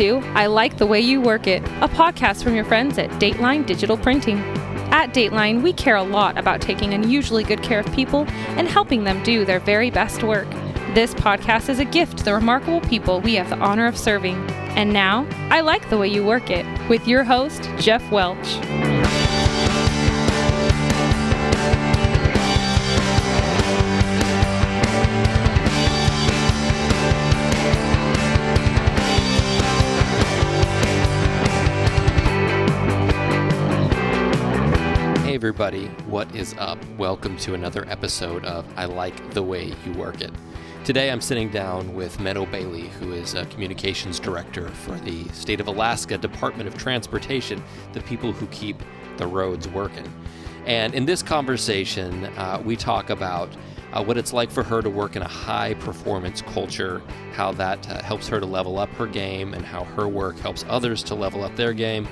To I Like the Way You Work It, a podcast from your friends at Dateline Digital Printing. At Dateline, we care a lot about taking unusually good care of people and helping them do their very best work. This podcast is a gift to the remarkable people we have the honor of serving. And now, I Like the Way You Work It, with your host, Geoff Welch. Everybody, what is up? Welcome to another episode of I Like the Way You Work It. Today I'm sitting down with Meadow Bailey, who is a communications director for the State of Alaska Department of Transportation, the people who keep the roads working. And in this conversation, uh, we talk about uh, what it's like for her to work in a high performance culture, how that uh, helps her to level up her game, and how her work helps others to level up their game.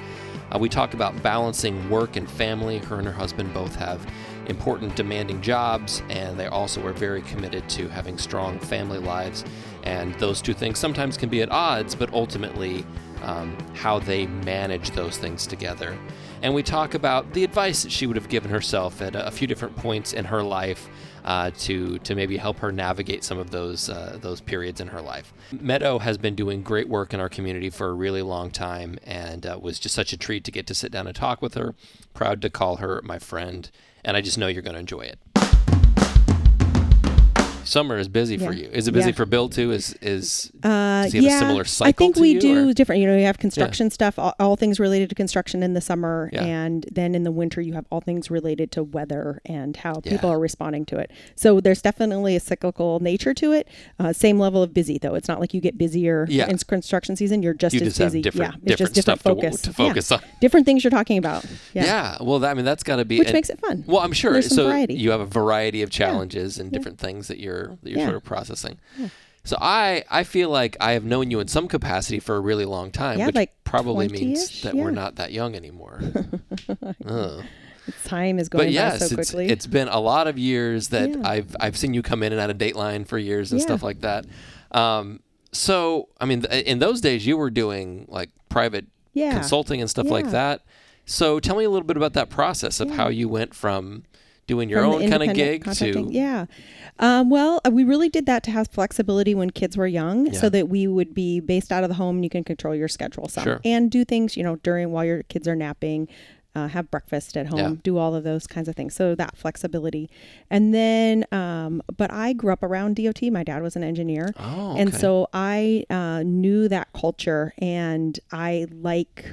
Uh, we talk about balancing work and family. Her and her husband both have important, demanding jobs, and they also are very committed to having strong family lives. And those two things sometimes can be at odds, but ultimately, um, how they manage those things together. And we talk about the advice that she would have given herself at a, a few different points in her life uh, to to maybe help her navigate some of those uh, those periods in her life. Meadow has been doing great work in our community for a really long time, and uh, was just such a treat to get to sit down and talk with her. Proud to call her my friend, and I just know you're going to enjoy it. Summer is busy for you. Is it busy Yeah. for Bill too? Is is Uh, does he have yeah, a similar cycle I think to we you, do or- different. You know, you have construction stuff, all, all things related to construction in the summer, Yeah. and then in the winter you have all things related to weather and how Yeah. people are responding to it. So there's definitely a cyclical nature to it. Uh, same level of busy though. It's not like you get busier Yeah. in construction season. You're just You as just have busy. different- yeah, it's just different stuff to- focus. to Yeah. focus on. Different things you're talking about. Yeah, Yeah. Well, that, I mean, that's got to be which and- makes it fun. Well, I'm sure. There's so variety. you have a variety of challenges and different things that you're that you're Yeah. sort of processing. So I I feel like I have known you in some capacity for a really long time, Yeah, which like probably means 20-ish, that we're not that young anymore. Time is going But by yes, so it's, quickly. it's been a lot of years that Yeah. I've I've seen you come in and out of Dateline for years and Yeah. stuff like that. Um, so I mean, th- in those days, you were doing like private yeah. consulting and stuff like that. So tell me a little bit about that process of how you went from doing your own kind of gig to yeah. Um, well uh, we really did that to have flexibility when kids were young Yeah. so that we would be based out of the home and you can control your schedule some Sure. and do things you know during while your kids are napping uh, have breakfast at home Yeah. do all of those kinds of things. So that flexibility. And then um, but i grew up around dot my dad was an engineer. Oh, and so i uh, knew that culture and i like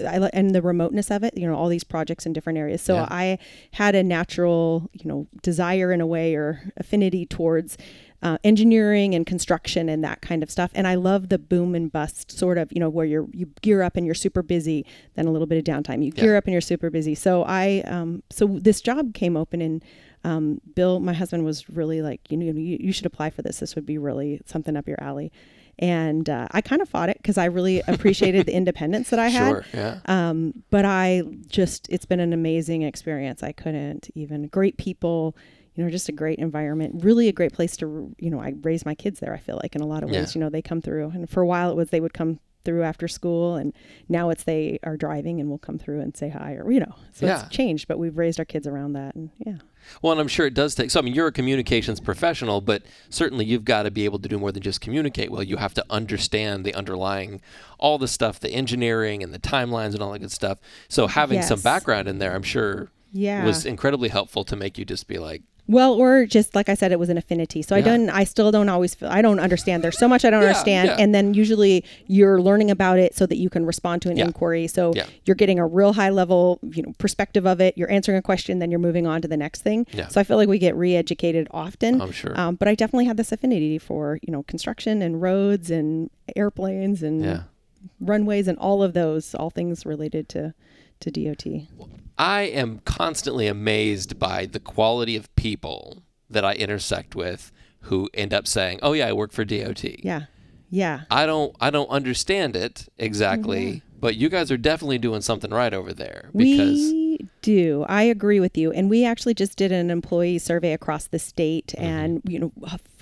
I and the remoteness of it, you know, all these projects in different areas. So Yeah. I had a natural, you know, desire in a way or affinity towards uh, engineering and construction and that kind of stuff. And I love the boom and bust sort of, you know, where you're you gear up and you're super busy, then a little bit of downtime. You gear up and you're super busy. So I, um, so this job came open and. Um, Bill, my husband, was really like, you know, you, you should apply for this. This would be really something up your alley. And uh, I kind of fought it because I really appreciated the independence that I had. Sure. Yeah. Um, but I just, it's been an amazing experience. I couldn't even, great people, you know, just a great environment, really a great place to, you know, I raised my kids there, I feel like in a lot of ways, Yeah. you know, they come through. And for a while it was they would come through after school and now it's they are driving and we'll come through and say hi or, you know, so Yeah. it's changed, but we've raised our kids around that. And yeah. Well, and I'm sure it does take. So, I mean, you're a communications professional, but certainly you've got to be able to do more than just communicate well. You have to understand the underlying, all the stuff, the engineering and the timelines and all that good stuff. So, having some background in there, I'm sure, Yeah. was incredibly helpful to make you just be like, Well, or just like I said, it was an affinity. So I don't, I still don't always feel, I don't understand. There's so much I don't Yeah, understand. yeah. And then usually you're learning about it so that you can respond to an Yeah. inquiry. So Yeah. you're getting a real high level, you know, perspective of it. You're answering a question, then you're moving on to the next thing. Yeah. So I feel like we get re-educated often. I'm sure. Um, but I definitely had this affinity for, you know, construction and roads and airplanes and yeah. runways and all of those, all things related to, to DOT. I am constantly amazed by the quality of people that I intersect with who end up saying, "Oh yeah, I work for DOT." Yeah. Yeah. I don't I don't understand it exactly, but you guys are definitely doing something right over there because we do. I agree with you. And we actually just did an employee survey across the state Mm-hmm. and you know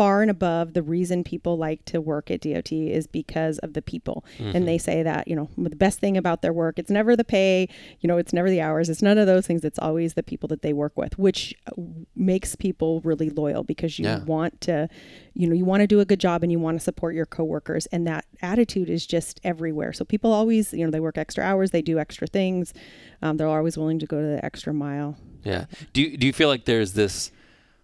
far and above the reason people like to work at DOT is because of the people. Mm-hmm. And they say that, you know, the best thing about their work, it's never the pay, you know, it's never the hours, it's none of those things. It's always the people that they work with, which uh, makes people really loyal because you Yeah. want to, you know, you want to do a good job and you want to support your coworkers and that attitude is just everywhere. So people always, you know, they work extra hours, they do extra things. Um, they're always willing to go to the extra mile. Yeah. Do you, do you feel like there's this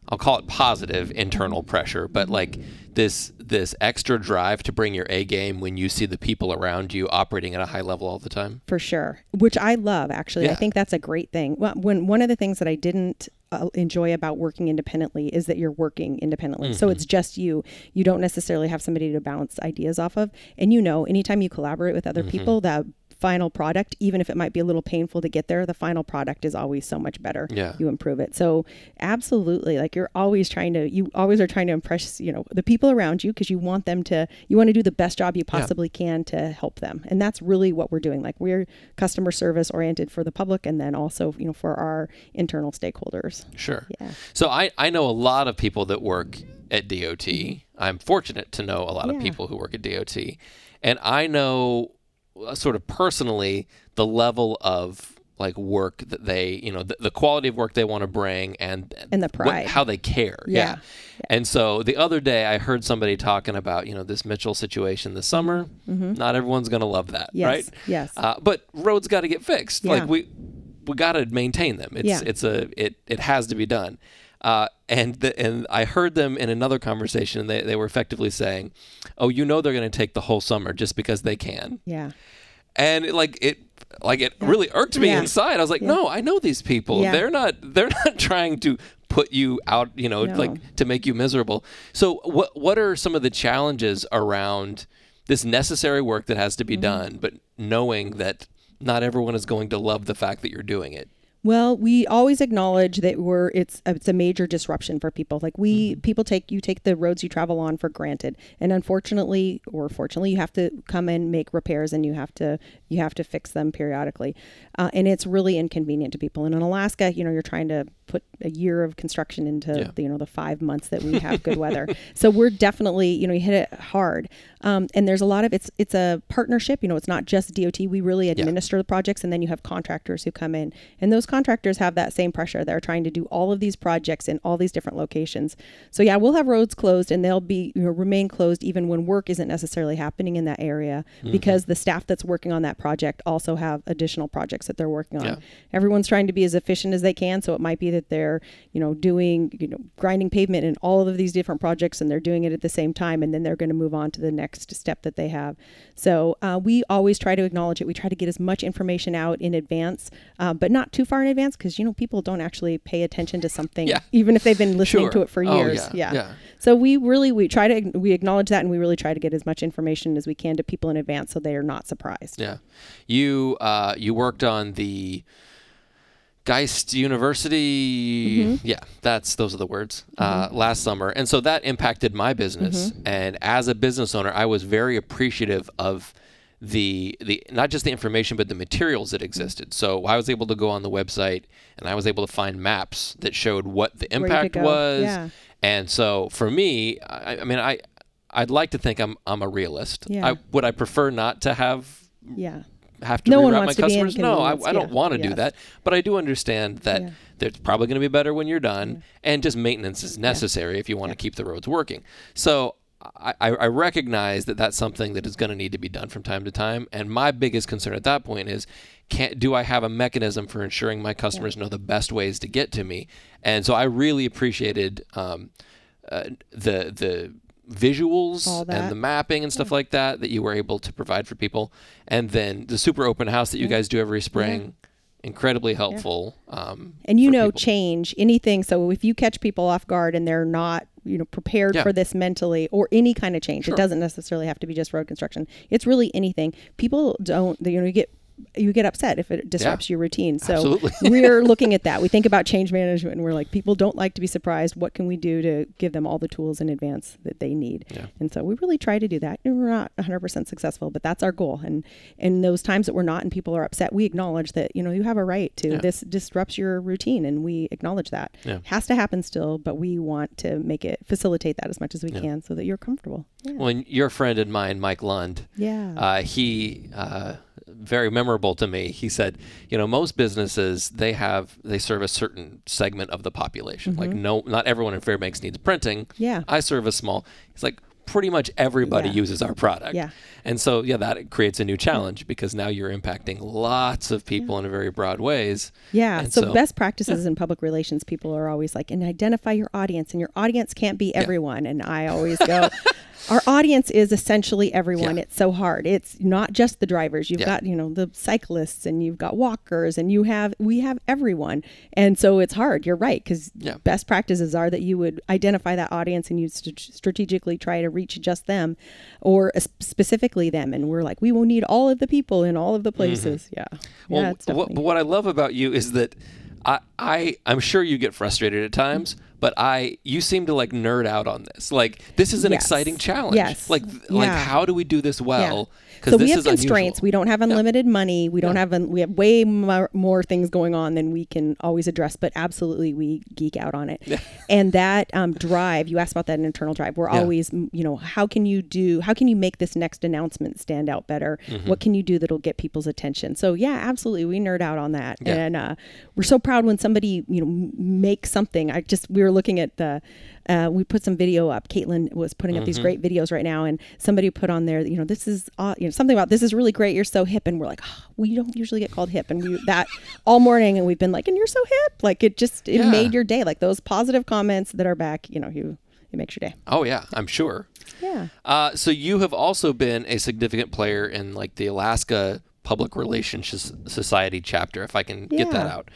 I'll call it positive internal pressure, but mm-hmm. like this this extra drive to bring your A game when you see the people around you operating at a high level all the time? for sure. Which i love actually. Yeah. i think that's a great thing. Well, when one of the things that i didn't uh, enjoy about working independently is that you're working independently. So mm-hmm. it's just you. You don't necessarily have somebody to bounce ideas off of. And you know anytime you collaborate with other mm-hmm. people that final product even if it might be a little painful to get there the final product is always so much better Yeah. you improve it so absolutely like you're always trying to you always are trying to impress you know the people around you because you want them to you want to do the best job you possibly can to help them and that's really what we're doing like we're customer service oriented for the public and then also you know for our internal stakeholders Sure. Yeah. So I, I know a lot of people that work at DOT. Mm-hmm. I'm fortunate to know a lot of people who work at DOT. And I know sort of personally the level of like work that they, you know, the, the quality of work they want to bring and And the what- how they care. Yeah. And so the other day I heard somebody talking about, you know, this Mitchell situation this summer. Not everyone's going to love that, Mm-hmm. Yes, right? yes. Uh, but roads got to get fixed. Yeah. Like we we got to maintain them. It's Yeah. it's a it it has to be done. Uh, and the, and I heard them in another conversation. They they were effectively saying, "Oh, you know, they're going to take the whole summer just because they can." yeah And it, like it like it really irked me Yeah. inside. I was like, "No, I know these people. Yeah. They're not they're not trying to." put you out you know No. like to make you miserable so what what are some of the challenges around this necessary work that has to be Mm-hmm. done but knowing that not everyone is going to love the fact that you're doing it Well, we always acknowledge that we're it's it's a major disruption for people. Like we people take you take the roads you travel on for granted, and unfortunately or fortunately, you have to come and make repairs, and you have to you have to fix them periodically, uh, and it's really inconvenient to people. And in Alaska, you know, you're trying to put a year of construction into Yeah. the, you know the five months that we have good weather. So we're definitely you know you hit it hard, um, and there's a lot of it's it's a partnership. You know, it's not just DOT. We really administer the projects, and then you have contractors who come in, and those contractors have that same pressure. They're trying to do all of these projects in all these different locations. So yeah, we'll have roads closed, and they'll be you know, remain closed even when work isn't necessarily happening in that area because the staff that's working on that project also have additional projects that they're working on. Yeah. Everyone's trying to be as efficient as they can, so it might be that they're you know doing you know grinding pavement in all of these different projects, and they're doing it at the same time, and then they're going to move on to the next step that they have. So uh, we always try to acknowledge it. We try to get as much information out in advance, uh, but not too far in advance because you know people don't actually pay attention to something, Yeah. even if they've been listening Sure. to it for Oh, years. yeah, yeah. So we really we try to we acknowledge that, and we really try to get as much information as we can to people in advance, so they are not surprised. Yeah, you uh, you worked on the Geist University. Yeah, that's those are the words. Uh, last summer, and so that impacted my business. And as a business owner, I was very appreciative of the the not just the information but the materials that existed. So I was able to go on the website and I was able to find maps that showed what the impact was. Yeah. And so for me, I, I mean, I I'd like to think I'm I'm a realist. Yeah. I, would I prefer not to have Yeah. have to No reroute my wants to be customers. No, I. I don't Yeah. want to do that. But I do understand that Yeah. it's probably going to be better when you're done, and just maintenance is necessary if you want to keep the roads working. So I, I recognize that that's something that is going to need to be done from time to time. And my biggest concern at that point is, can do I have a mechanism for ensuring my customers know the best ways to get to me? And so I really appreciated um, uh, the the visuals and the mapping and stuff like that that you were able to provide for people and then the super open house that you guys do every spring incredibly helpful um, And you know, people. change anything. So if you catch people off guard and they're not, you know, prepared Yeah. for this mentally or any kind of change, Sure. it doesn't necessarily have to be just road construction. It's really anything. People don't, you know, you get you get upset if it disrupts your routine. So Absolutely. we're looking at that. We think about change management and we're like, people don't like to be surprised. What can we do to give them all the tools in advance that they need? Yeah. And so we really try to do that. And we're not 100% successful, but that's our goal. And in those times that we're not and people are upset, we acknowledge that, you know, you have a right to Yeah. this disrupts your routine and we acknowledge that. Yeah. Has to happen still, but we want to make it facilitate that as much as we Yeah. can so that you're comfortable. Yeah. Well, your friend and mine, Mike Lund, yeah. uh, he uh, very memorable to me. He said, you know, most businesses they have they serve a certain segment of the population. Like no, not everyone in Fairbanks needs printing. Mm-hmm. Yeah. I serve a small. It's like pretty much everybody Yeah. uses our product. Yeah. And so yeah, that creates a new challenge because now you're impacting lots of people in a very broad ways. Yeah. So, so- best practices in public relations, people are always like, and identify your audience, and your audience can't be everyone. And I always go, our audience is essentially everyone. Yeah. It's so hard. It's not just the drivers. You've Yeah. got, you know, the cyclists and you've got walkers and you have, we have everyone. And so it's hard. You're right. Because Yeah. best practices are that you would identify that audience and you st- strategically try to reach just them or specifically them. And we're like, we will need all of the people in all of the places. Yeah. Mm-hmm. Well, yeah, what, but what I love about you is that I, I I'm sure you get frustrated at times, but I you seem to like nerd out on this. Like this is an Yes. exciting challenge. Yes. Like like Yeah. how do we do this well? So we have constraints. unusual. We don't have unlimited money. We don't have un- we have way more, more things going on than we can always address. But absolutely, we geek out on it. and that um, drive, you asked about that internal drive. We're Yeah. always, you know, how can you do? How can you make this next announcement stand out better? Mm-hmm. What can you do that'll get people's attention? So yeah, absolutely, we nerd out on that, Yeah. and uh, we're so proud when somebody you know makes something. I just we were looking at the. Uh, we put some video up. Caitlin was putting up these Mm-hmm. great videos right now, and somebody put on there, you know, this is, uh, you know, something about this is really great. You're so hip, and we're like, "Ah, we don't usually get called hip, and we that all morning, and we've been like, and you're so hip, like it just it Yeah. made your day. Like those positive comments that are back, you know, you it makes your day. Oh yeah, I'm sure. Yeah. Uh, so you have also been a significant player in like the Alaska Public Relations Society chapter, if I can get that out.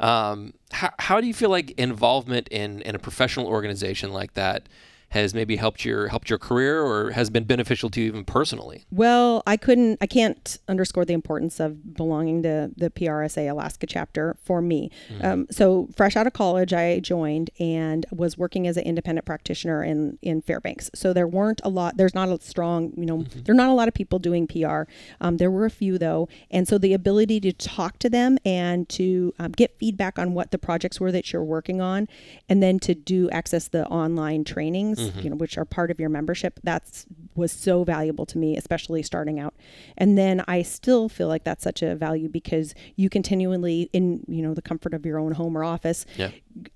Um, how, how do you feel like involvement in, in a professional organization like that has maybe helped your helped your career or has been beneficial to you even personally? Well, I couldn't, I can't underscore the importance of belonging to the PRSA Alaska chapter for me. Um, so, fresh out of college, I joined and was working as an independent practitioner in in Fairbanks. So there weren't a lot. There's not a strong, you know, there are not a lot of people doing PR. Um, there were a few though, and so the ability to talk to them and to um, get feedback on what the projects were that you're working on, and then to do access the online trainings, Mm-hmm. you know, which are part of your membership. That's was so valuable to me, especially starting out. And then I still feel like that's such a value because you continually, in you know, the comfort of your own home or office, Yeah.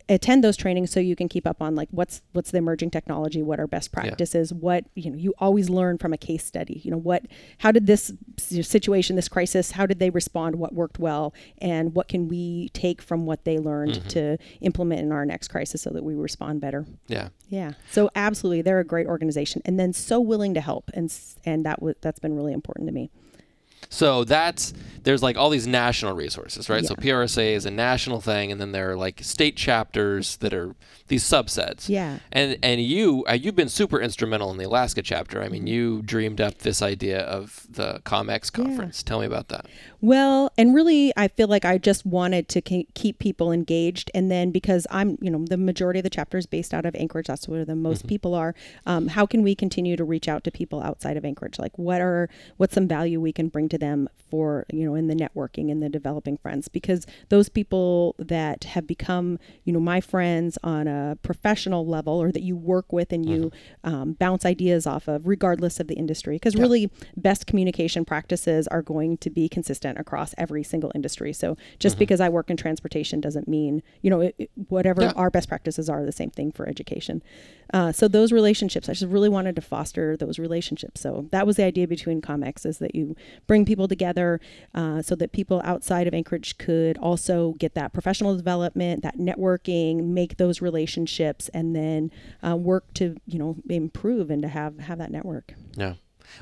Attend those trainings so you can keep up on like what's what's the emerging technology what are best practices what you know you always learn from a case study you know what how did this situation this crisis how did they respond what worked well and what can we take from what they learned mm-hmm. to implement in our next crisis so that we respond better. Yeah. yeah. So absolutely they're a great organization and then so willing to help and and that was that's been really important to me So that's there's like all these national resources, right? So PRSA is a national thing, and then there are like state chapters that are these subsets. Yeah. And and you uh, you've been super instrumental in the Alaska chapter. I mean, you dreamed up this idea of the ComEx conference. Tell me about that. Well, and really, I feel like I just wanted to keep people engaged. And then because I'm, you know, the majority of the chapter is based out of Anchorage, that's where the most people are. Um, how can we continue to reach out to people outside of Anchorage? Like, what are, what's some value we can bring to them for, you know, in the networking and the developing friends? Because those people that have become, you know, my friends on a professional level or that you work with and you um, bounce ideas off of, regardless of the industry. Because really, best communication practices are going to be consistent across every single industry. So just because I work in transportation doesn't mean, you know, it, it- whatever Yeah. our best practices are, the same thing for education. Uh, so those relationships, I just really wanted to foster those relationships. So that was the idea between ComEx is that you bring people together uh, so that people outside of Anchorage could also get that professional development, that networking, make those relationships, and then uh, work to, you know, improve and to have have that network. Yeah.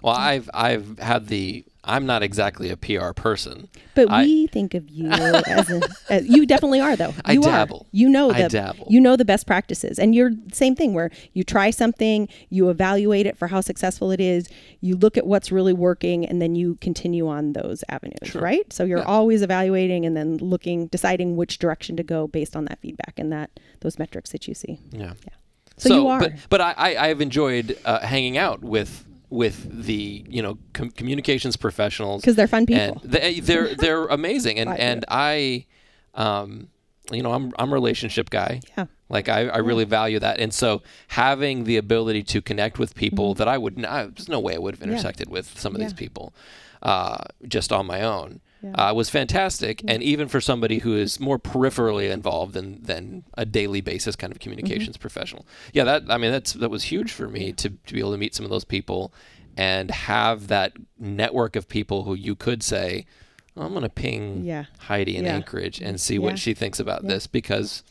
Well, I've I've had the I'm not exactly a PR person. But I- we think of you as a, as, you definitely are though. I You dabble. Are. You know I the dabble. you know the best practices, and you're same thing where you try something, you evaluate it for how successful it is, you look at what's really working, and then you continue on those avenues, right? So you're Yeah. always evaluating and then looking, deciding which direction to go based on that feedback and that those metrics that you see. Yeah. Yeah. So you are. But, but I, I, I've enjoyed uh, hanging out with with the you know com- communications professionals. Because they're fun people. they, they're they're amazing. And I and I um you know I'm I'm a relationship guy. Yeah. like I, I really value that. And so having the ability to connect with people that I would not there's no way I would have intersected with some of these Mm-hmm. People uh, just on my own Yeah. uh, was fantastic and even for somebody who is more peripherally involved than than a daily basis kind of communications Mm-hmm. professional yeah that I mean that's that was huge for me to, to be able to meet some of those people and have that network of people who you could say "Oh, I'm going to ping Yeah. Heidi in Yeah. Anchorage and see Yeah. what she thinks about this because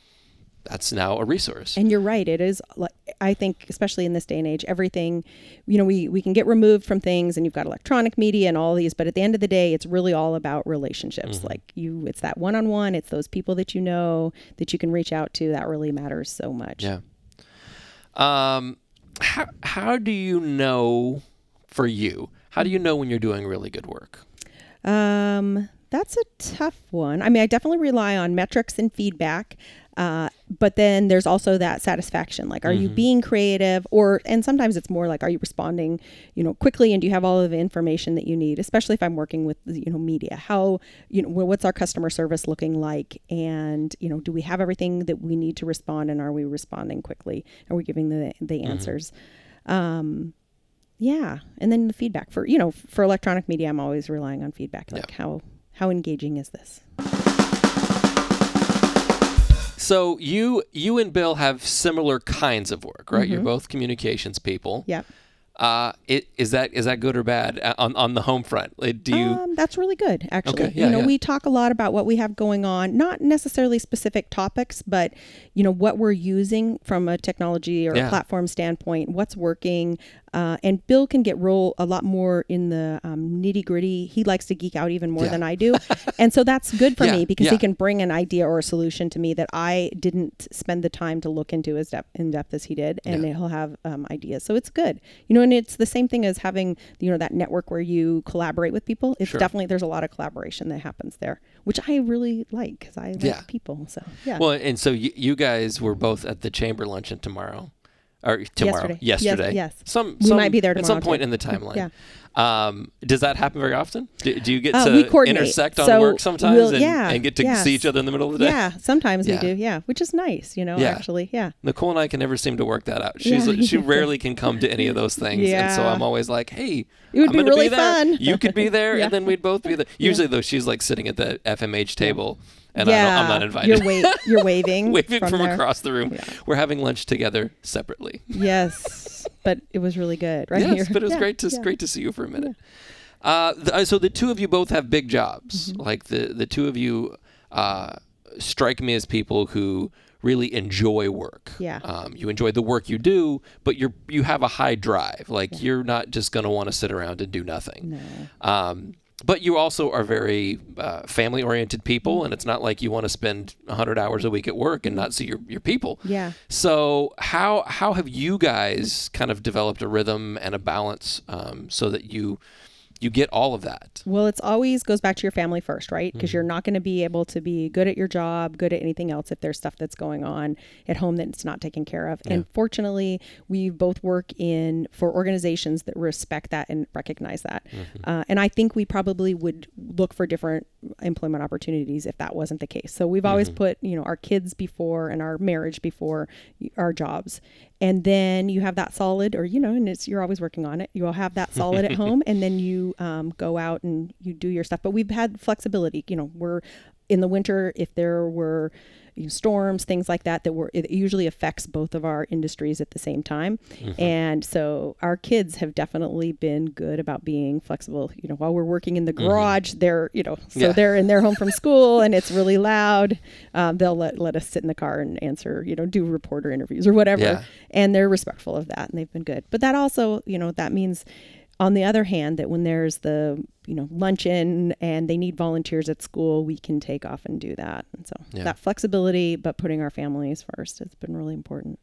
that's now a resource. And you're right. It is like I think, especially in this day and age, everything, you know, we we can get removed from things, and you've got electronic media and all these. But at the end of the day, it's really all about relationships. Mm-hmm. Like you, it's that one on one. It's those people that you know that you can reach out to. That really matters so much. Yeah. Um, how how do you know for you? How do you know when you're doing really good work? Um, that's a tough one. I mean, I definitely rely on metrics and feedback. Uh, but then there's also that satisfaction. Like, are you being creative? Or, and sometimes it's more like, are you responding, you know, quickly and do you have all of the information that you need? Especially if I'm working with, you know, media. How, you know, what's our customer service looking like? And, you know, do we have everything that we need to respond and are we responding quickly? Are we giving the, the answers? Um, yeah. And then the feedback for, you know, for electronic media, I'm always relying on feedback. Like, how, how engaging is this? So you you and Bill have similar kinds of work, right? You're both communications people. Yep. Uh, it, is that is that good or bad uh, on on the home front? Do you? um, that's really good, actually. Okay, yeah, you know, yeah. we talk a lot about what we have going on, not necessarily specific topics, but you know what we're using from a technology or Yeah. a platform standpoint, what's working. Uh, and Bill can get real a lot more in the um, nitty gritty. He likes to geek out even more Yeah. than I do, and so that's good for Yeah, me because yeah. he can bring an idea or a solution to me that I didn't spend the time to look into as depth in depth as he did, and he'll have um, ideas. So it's good, you know. And it's the same thing as having you know that network where you collaborate with people. It's Sure. definitely there's a lot of collaboration that happens there, which I really like because I like people. So yeah. Well, and so you, you guys were both at the chamber luncheon tomorrow, or tomorrow, Yesterday. yesterday. Yes, yes. Some, We might be there at some point too. in the timeline. Yeah. Um, does that happen very often? Do, do you get Uh, to intersect on So work sometimes we'll- and, yeah, and get to yes. see each other in the middle of the day? yeah, sometimes Yeah. we do. Yeah, which is nice, you know. Yeah. Actually, yeah. Nicole and I can never seem to work that out. She's Yeah. she rarely can come to any of those things, and so I'm always like, "Hey, It would I'm be really there. fun." You could be there, Yeah. and then we'd both be there." Usually, though, she's like sitting at the FMH table, and I yeah, don't, I'm not invited. You're, wa- you're waving, Waving from, there. across the room. Yeah. We're having lunch together separately. Yes, but it was really good, right? yes, but it was yeah, great to yeah. great to see you for a minute. Uh, th- uh, so the two of you both have big jobs. Mm-hmm. Like the the two of you uh, strike me as people who really enjoy work. Yeah. Um, you enjoy the work you do, but you're you have a high drive. Like you're not just going to want to sit around and do nothing. No. Um, but you also are very uh, family oriented people, and it's not like you want to spend 100 hours a week at work and not see your, your people. Yeah. So how how have you guys kind of developed a rhythm and a balance um, so that you you get all of that? Well, it's always goes back to your family first, right? Mm-hmm. Because you're not going to be able to be good at your job, good at anything else if there's stuff that's going on at home that's not taken care of. And fortunately, we both work in for organizations that respect that and recognize that. Mm-hmm. Uh, and I think we probably would look for different employment opportunities if that wasn't the case. So we've always put, you know, our kids before and our marriage before our jobs. And then you have that solid, or you know, and it's you're always working on it. You'll have that solid at home, and then you um, go out and you do your stuff. But we've had flexibility. You know, we're in the winter if there were you know, storms, things like that, that were it usually affects both of our industries at the same time. And so our kids have definitely been good about being flexible. You know, while we're working in the garage, they're you know, so Yeah. they're in their home from school and it's really loud. Um, they'll let let us sit in the car and answer, you know, do reporter interviews or whatever Yeah. and they're respectful of that and they've been good but that also you know that means on the other hand, that when there's the you know luncheon and they need volunteers at school, we can take off and do that. And so Yeah. that flexibility, but putting our families first, has been really important.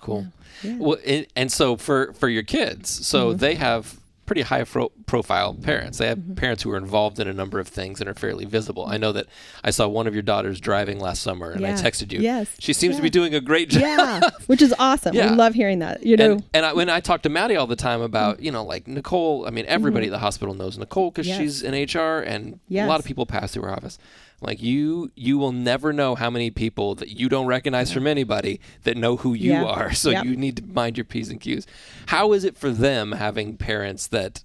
Cool. Yeah. Well, and, and so for for your kids, so Mm-hmm. they have pretty high fro- profile parents. They have Mm-hmm. parents who are involved in a number of things and are fairly visible. I know that I saw one of your daughters driving last summer, and I texted you. Yes. She seems to be doing a great job. yeah, which is awesome. Yeah. We love hearing that. You know, And, and I, when I talk to Maddie all the time about, you know, like Nicole, I mean, everybody at the hospital knows Nicole because Mm-hmm. Yes. she's in HR and a lot of people pass through her office. Like you, you will never know how many people that you don't recognize from anybody that know who you Yeah. are. So Yep. you need to mind your P's and Q's. How is it for them having parents that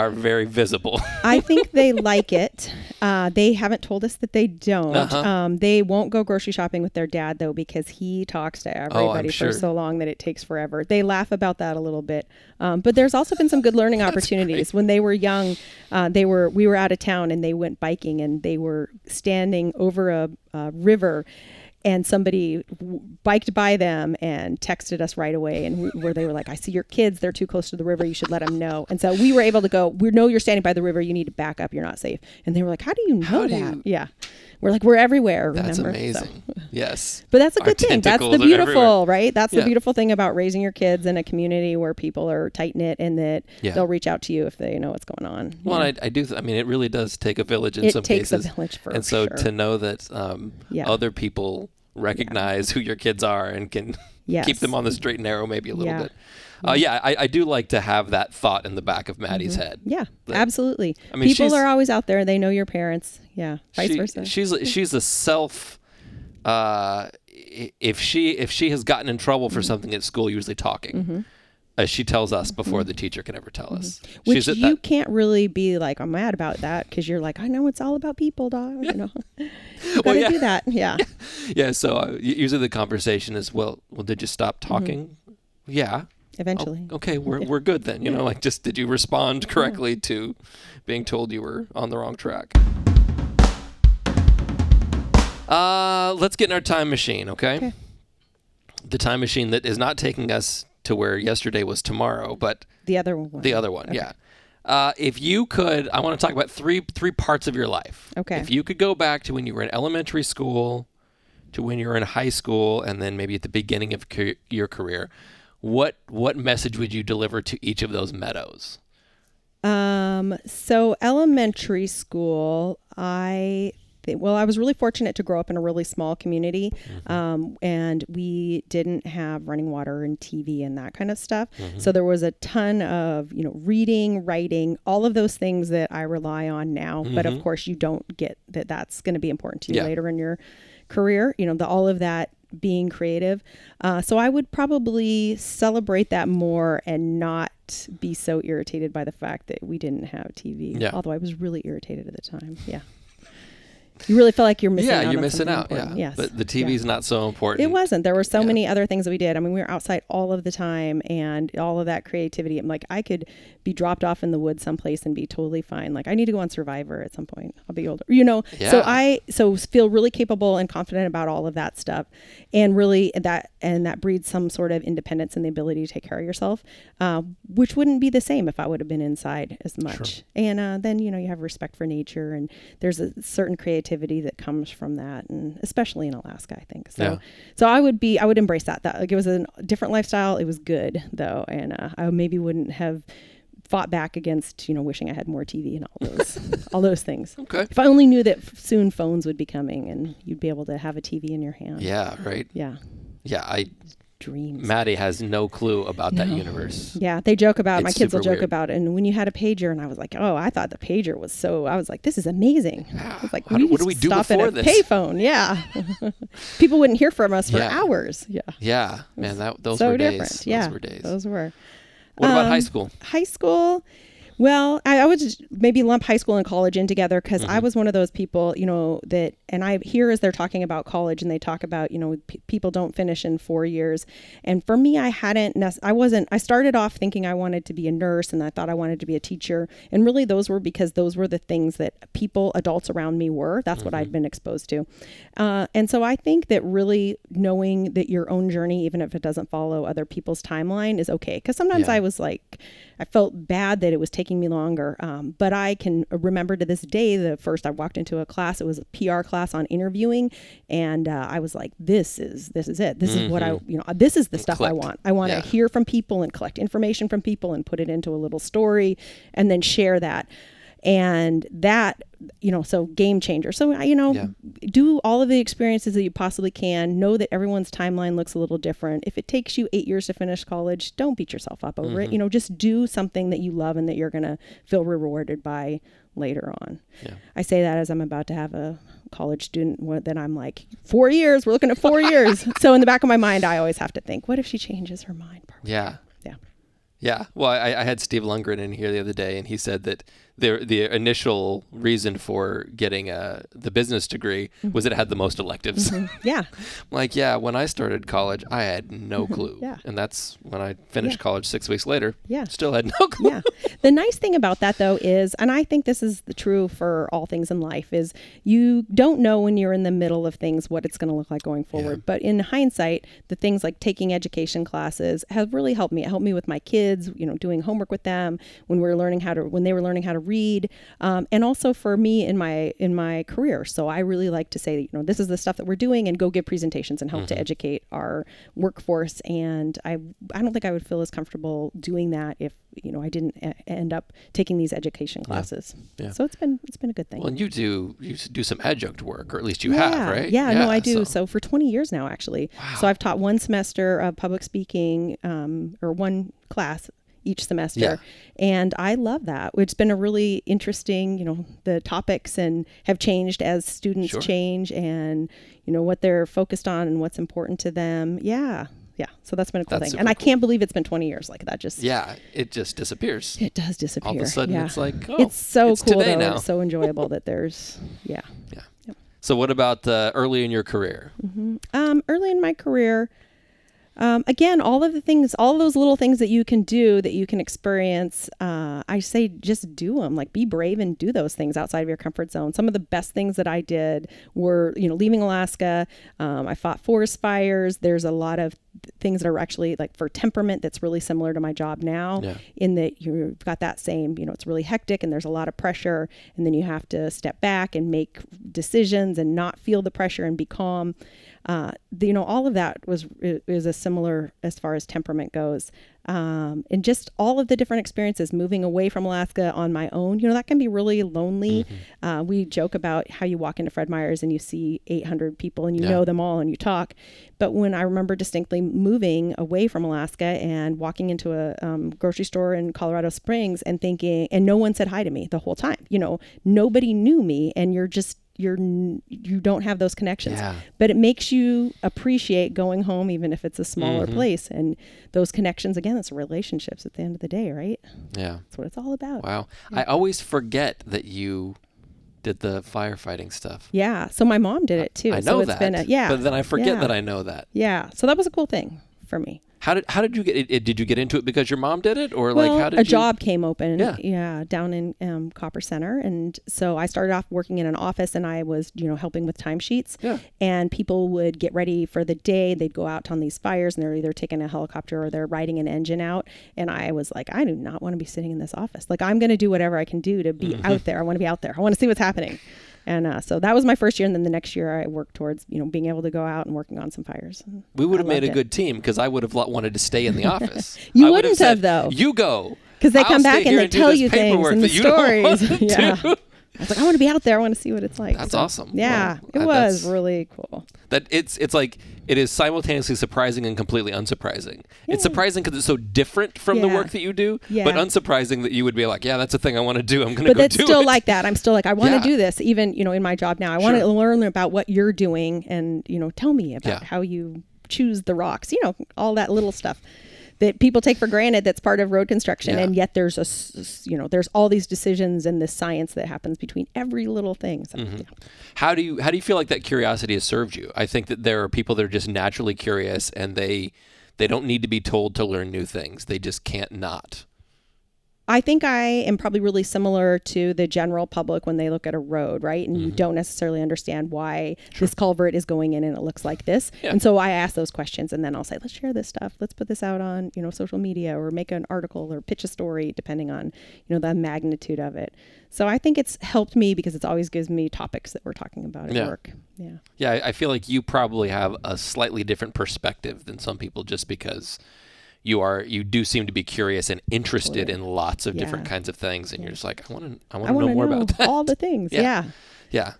are very visible? I think they like it. Uh, they haven't told us that they don't. Uh-huh. Um, they won't go grocery shopping with their dad though because he talks to everybody Oh, sure. for so long that it takes forever. They laugh about that a little bit, um, but there's also been some good learning opportunities. When they were young, uh, they were we were out of town and they went biking and they were standing over a, a river. And somebody w- biked by them and texted us right away, and we, where they were like, "I see your kids; they're too close to the river. You should let them know." And so we were able to go. We know you're standing by the river. You need to back up. You're not safe. And they were like, "How do you know How do that?" you- Yeah, we're like, we're everywhere. That's remember? So- amazing. Yes. but that's a Our good thing. That's the beautiful, right? That's Yeah. the beautiful thing about raising your kids in a community where people are tight knit and that Yeah. they'll reach out to you if they know what's going on. Well. I, I do. Th- I mean, it really does take a village in it some takes cases. a village for and so sure. to know that um, Yeah. other people recognize who your kids are and can Yes. keep them on the straight and narrow maybe a little bit. Uh, yeah, I, I do like to have that thought in the back of Maddie's head. yeah, absolutely. I mean, people are always out there. They know your parents. Yeah, vice She- versa. She's she's a self. Uh, if she if she has gotten in trouble Mm-hmm. for something at school, usually talking, as she tells us before the teacher can ever tell us. Mm-hmm. Which you that, can't really be like, I'm mad about that because you're like, I know it's all about people, dog. You know, Well, yeah. do that. Yeah. yeah. So uh, usually the conversation is, well, well, did you stop Mm-hmm. talking? Yeah. Eventually. Oh, okay, we're, we're good then. You know, like just did you respond correctly to being told you were on the wrong track? Uh, let's get in our time machine, okay? Okay. The time machine that is not taking us to where yesterday was tomorrow, but The other one. the other one, yeah. Uh, if you could, I want to talk about three three parts of your life. Okay. If you could go back to when you were in elementary school, to when you were in high school, and then maybe at the beginning of ca- your career, what what message would you deliver to each of those meadows? Um, so elementary school, I well, I was really fortunate to grow up in a really small community. Um, and we didn't have running water and TV and that kind of stuff. So there was a ton of, you know, reading, writing, all of those things that I rely on now. But of course, you don't get that that's going to be important to you Yeah. later in your career, you know, the, all of that being creative. Uh, so I would probably celebrate that more and not be so irritated by the fact that we didn't have TV. Yeah. Although I was really irritated at the time. Yeah. You really feel like you're missing out. yeah, you're on missing something out. Yeah, important. Yes. but the Yeah. TV's not so important. It wasn't. There were so Yeah. many other things that we did. I mean, we were outside all of the time and all of that creativity. I'm like, I could be dropped off in the woods someplace and be totally fine. Like, I need to go on Survivor at some point. I'll be older, you know? Yeah. So I, so feel really capable and confident about all of that stuff. And really that, and that breeds some sort of independence and the ability to take care of yourself, uh, which wouldn't be the same if I would have been inside as much. And uh, then, you know, you have respect for nature and there's a certain creativity that comes from that. And especially in Alaska, I think. So, Yeah. so I would be, I would embrace that. That like it was a different lifestyle. It was good though, and uh, I maybe wouldn't have fought back against you know wishing I had more TV and all those all those things. Okay. If I only knew that soon phones would be coming and you'd be able to have a TV in your hand. Yeah, right. Yeah. Yeah, I Dreams. Maddie has no clue about that universe. Yeah, they joke about. my kids will joke weird. about it. And when you had a pager, and I was like, "Oh, I thought the pager was so." I was like, "This is amazing." I was like, How "We what do we do stop before at a this?" Payphone, yeah. People wouldn't hear from us for Yeah. hours. Yeah, Yeah, man, that those so were days. different. Yeah, Those were days. Those were. what about high Um, school? high school Well, I, I would maybe lump high school and college in together because Mm-hmm. I was one of those people, you know, that, and I hear as they're talking about college and they talk about, you know, p- people don't finish in four years. And for me, I hadn't, nec- I wasn't, I started off thinking I wanted to be a nurse and I thought I wanted to be a teacher. And really, those were because those were the things that people, adults around me were. That's what I'd been exposed to. Uh, and so I think that really knowing that your own journey, even if it doesn't follow other people's timeline, is okay. Because sometimes Yeah. I was like, I felt bad that it was taking me longer. Um, but I can remember to this day the first I walked into a class. It was a PR class on interviewing, and uh, I was like, "This is this is it. This is what I you know. This is the stuff I want. I want to Mm-hmm. Hear from people and collect information from people and put it into a little story, and then share that." And that, you know, so game changer. So, you know, Yeah. do all of the experiences that you possibly can. Know that everyone's timeline looks a little different. If it takes you eight years to finish college, don't beat yourself up over Mm-hmm. it. You know, just do something that you love and that you're going to feel rewarded by later on. Yeah. I say that as I'm about to have a college student that I'm like, four years, we're looking at four years. So in the back of my mind, I always have to think, what if she changes her mind? Yeah. Yeah. Yeah. Well, I, I had Steve Lundgren in here the other day, and he said that the the initial reason for getting uh, the business degree Mm-hmm. was it had the most electives. Yeah. like, yeah, when I started college, I had no clue. Yeah. And that's when I finished Yeah. college six weeks later. Yeah. Still had no clue. yeah. The nice thing about that though is, and I think this is the true for all things in life, is you don't know when you're in the middle of things what it's going to look like going forward. But in hindsight, the things like taking education classes have really helped me. It helped me with my kids, you know, doing homework with them when we were learning how to when they were learning how to read, um, and also for me in my in my career. So I really like to say, you know, this is the stuff that we're doing, and go give presentations and help to educate our workforce. And I I don't think I would feel as comfortable doing that if you know I didn't e- end up taking these education classes. Yeah. So it's been it's been a good thing. Well, and you do you do some adjunct work, or at least you yeah, have, right? Yeah, no, I do. So, So. for 20 years now, actually. Wow. So I've taught one semester of public speaking, um, or one class each semester, Yeah. and I love that. It's been a really interesting, you know, the topics and have changed as students Sure. change, and you know what they're focused on and what's important to them. Yeah, yeah. So that's been a cool That's thing, and I cool. can't believe it's been 20 years. Like that just yeah, it just disappears. it does disappear. All of a sudden, yeah. it's like, oh, it's so it's cool though. It's so enjoyable that there's yeah. Yeah. So, what about uh, early in your career? Um, early in my career, um, again, all of the things, all those little things that you can do that you can experience, uh, I say just do them. Like be brave and do those things outside of your comfort zone. Some of the best things that I did were, you know, leaving Alaska. Um, I fought forest fires. There's a lot of things that are actually like for temperament that's really similar to my job now Yeah. in that you've got that same, you know, it's really hectic and there's a lot of pressure. And then you have to step back and make decisions and not feel the pressure and be calm. Uh, the, you know, all of that was is a similar as far as temperament goes, um, and just all of the different experiences. Moving away from Alaska on my own, you know, that can be really lonely. Uh, we joke about how you walk into Fred Meyer's and you see 800 people and you Yeah. know them all and you talk. But when I remember distinctly moving away from Alaska and walking into a um, grocery store in Colorado Springs and thinking, and no one said hi to me the whole time. You know, nobody knew me, and you're just you're you don't have those connections Yeah. but it makes you appreciate going home even if it's a smaller Mm-hmm. place and those connections again it's relationships at the end of the day right Yeah. that's what it's all about Wow. I always forget that you did the firefighting stuff. yeah so my mom did it too I so know it's that. been a, yeah But then I forget yeah. that I know that. yeah so that was a cool thing for me How did how did you get it, it? Did you get into it because your mom did it, or well, like how did a you? job came open Yeah. yeah, down in um, copper center and so i started off working in an office and i was you know helping with timesheets Yeah. and people would get ready for the day they'd go out on these fires and they're either taking a helicopter or they're riding an engine out and i was like i do not want to be sitting in this office like i'm going to do whatever i can do to be Mm-hmm. out there i want to be out there i want to see what's happening and uh, so that was my first year and then the next year i worked towards you know being able to go out and working on some fires We would have made a it. good team because I would have wanted to stay in the office. You I would wouldn't said, have, though. You go because they I'll come back and they do tell you things and the you don't want stories to yeah. I was like, I want to be out there. I want to see what it's like. That's So, awesome. Yeah, Well, it was really cool. That it's it's like it is simultaneously surprising and completely unsurprising. It's surprising because it's so different from the work that you do, Yeah. but unsurprising that you would be like, yeah, that's a thing I want to do. I'm going to go But go that's do still like that. I'm still like, I want to Yeah. do this, even you know, in my job now. I want to Sure. learn about what you're doing, and you know, tell me about Yeah. how you choose the rocks. You know, all that little stuff that people take for granted that's part of road construction Yeah. and yet there's a you know there's all these decisions and this science that happens between every little thing so Mm-hmm. yeah. How do you how do you feel like that curiosity has served you? I think that there are people that are just naturally curious and they they don't need to be told to learn new things. They just can't not. I think I am probably really similar to the general public when they look at a road, right? And Mm-hmm. you don't necessarily understand why this culvert is going in and it looks like this. Yeah. And so I ask those questions and then I'll say, let's share this stuff. Let's put this out on, you know, social media or make an article or pitch a story depending on, you know, the magnitude of it. So I think it's helped me because it's always gives me topics that we're talking about at Yeah. work. Yeah. Yeah, I feel like you probably have a slightly different perspective than some people just because you are you do seem to be curious and interested in lots of different kinds of things and you're just like I want to I want to know more know about that. all the things. Yeah. yeah. Yeah.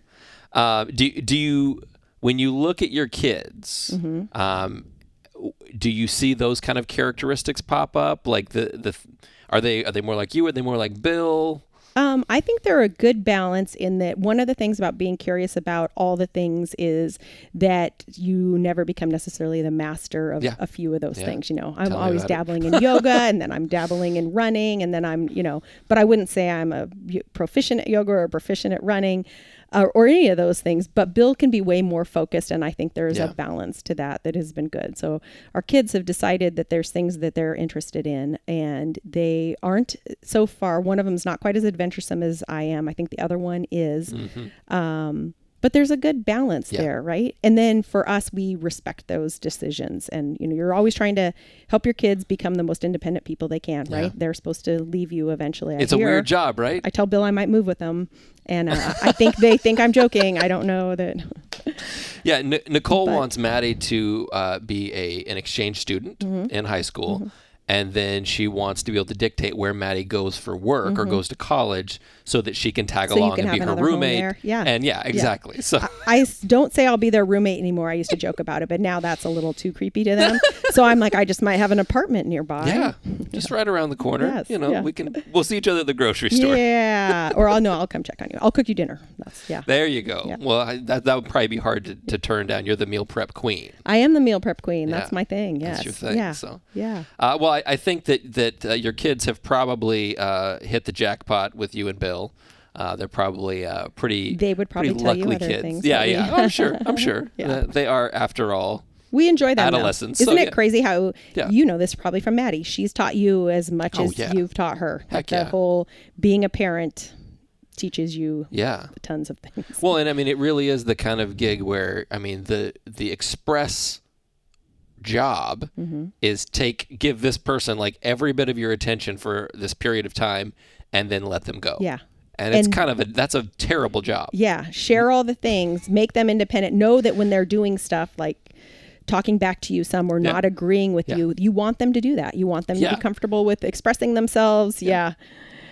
Uh, do do you when you look at your kids, Mm-hmm. um, do you see those kind of characteristics pop up? Like the the are they are they more like you? Are they more like Bill? Um, I think they're a good balance in that one of the things about being curious about all the things is that you never become necessarily the master of Yeah. a few of those Yeah. things. You know, I'm Tell always dabbling in yoga and then I'm dabbling in running and then I'm, you know, but I wouldn't say I'm a proficient at yoga or proficient at running. Uh, or any of those things, but Bill can be way more focused, and I think there's Yeah. a balance to that that has been good. So our kids have decided that there's things that they're interested in, and they aren't so far. One of them's not quite as adventuresome as I am. I think the other one is. Um, but there's a good balance Mm-hmm. Yeah. there, right? And then for us, we respect those decisions, and you know, you're always trying to help your kids become the most independent people they can, right? They're supposed to leave you eventually. It's a hear. weird job, right? I tell Bill I might move with them, and uh, I think they think I'm joking. I don't know that. Yeah, N- Nicole But- wants Maddie to uh, be a an exchange student Mm-hmm. in high school, and then she wants to be able to dictate where Maddie goes for work or goes to college, so that she can tag Mm-hmm. So along can and be her roommate. Yeah. and yeah, exactly. So I s- don't say I'll be their roommate anymore. I used to joke about it, but now that's a little too creepy to them. so I'm like, I just might have an apartment nearby. yeah, just right around the corner. Yes, you know, yeah. we can we'll see each other at the grocery store. Yeah. or I'll no, I'll come check on you. I'll cook you dinner. That's yeah. There you go. Yeah. Well, I, that that would probably be hard to, to turn down. You're the meal prep queen. I am the meal prep queen. That's my thing. Yes. That's your thing. Yeah. So. Yeah. Uh, well, I, I think that that uh, your kids have probably uh, hit the jackpot with you and Bill. Uh, they're probably uh, pretty. They would probably tell you other kids. things Yeah, yeah. I'm sure. I'm sure. Yeah. They are, after all. We enjoy that though. Adolescents, Isn't so it yeah. crazy how Yeah. you know this probably from Maddie? She's taught you as much Oh, as yeah. you've taught her. Heck like the yeah. whole being a parent teaches you Yeah. tons of things. Well, and I mean, it really is the kind of gig where I mean, the the express job Mm-hmm. is take give this person like every bit of your attention for this period of time, and then let them go. Yeah. And it's And- kind of a that's a terrible job. Yeah, share all the things, make them independent. Know that when they're doing stuff like talking back to you some or Yeah. not agreeing with Yeah. you, you want them to do that. You want them to be comfortable with expressing themselves. Yeah.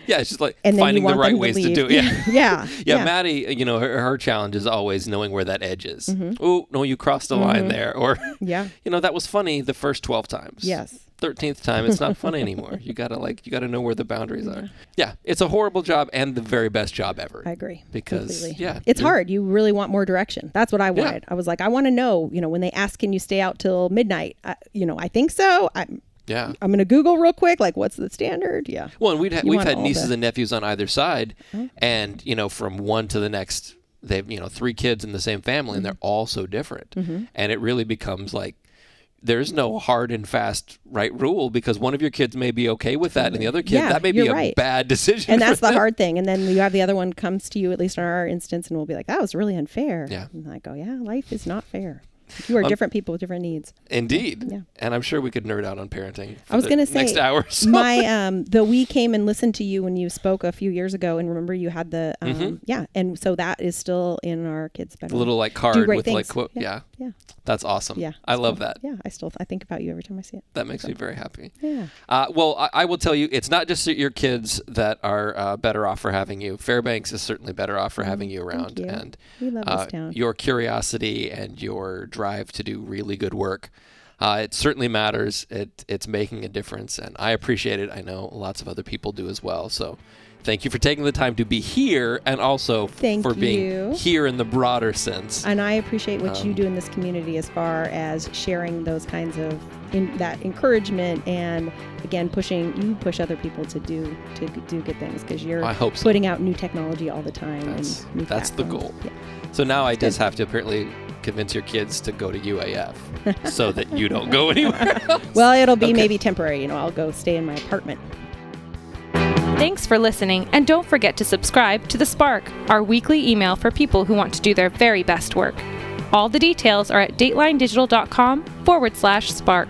Yeah, it's just like And finding the right ways to, to do it. Yeah. yeah. Yeah, Maddie, you know, her, her challenge is always knowing where that edge is. Mm-hmm. Oh, no, you crossed the line there. Or, Yeah. you know, that was funny the first 12 times. Yes. 13th time, it's not funny anymore. You got to, like, you got to know where the boundaries are. Yeah, it's a horrible job and the very best job ever. I agree. Because, completely. yeah, It's hard. You really want more direction. That's what I Yeah. wanted. I was like, I want to know, you know, when they ask, can you stay out till midnight? I, you know, I think so. I'm, Yeah. I'm going to Google real quick, like, what's the standard? Yeah. Well, and we'd ha- we've had nieces the- and nephews on either side, and you know, from one to the next, they've you know three kids in the same family, and they're Mm-hmm. all so different, and it really becomes like there's no hard and fast right rule because one of your kids may be okay with that, and the other kid Yeah, that may be a right. bad decision. and that's the them. hard thing. And then you have the other one comes to you, at least in our instance, and we'll be like, "That was really unfair." Yeah. And I go, "Yeah, life is not fair. You are Um, different people with different needs." Indeed, Yeah. and I'm sure we could nerd out on parenting. I was gonna say next hour. So. my um the we came and listened to you when you spoke a few years ago, and remember you had the um yeah, and so that is still in our kids' a bedroom. Mm-hmm. little like card with like quote. Yeah. yeah, that's awesome. yeah. I love cool. that. Yeah, I still I think about you every time I see it. That makes me very happy. Yeah. Uh, well, I, I will tell you, it's not just your kids that are uh, better off for having you. Fairbanks is certainly better off for having you around, you. and We love uh, this town. your curiosity and your drive to do really good work. Uh, it certainly matters. It it's making a difference, and I appreciate it. I know lots of other people do as well. So, thank you for taking the time to be here, and also Thank for being you. here in the broader sense. And I appreciate what Um, you do in this community as far as sharing those kinds of in that encouragement and again pushing you push other people to do to do good things because you're I hope so. putting out new technology all the time. That's- that's the goal. Yeah. So now I just have to apparently convince your kids to go to UAF so that you don't go anywhere else. Well, it'll be Okay. maybe temporary. You know, I'll go stay in my apartment. Thanks for listening, and don't forget to subscribe to The Spark, our weekly email for people who want to do their very best work. All the details are at datelinedigital.com forward slash spark.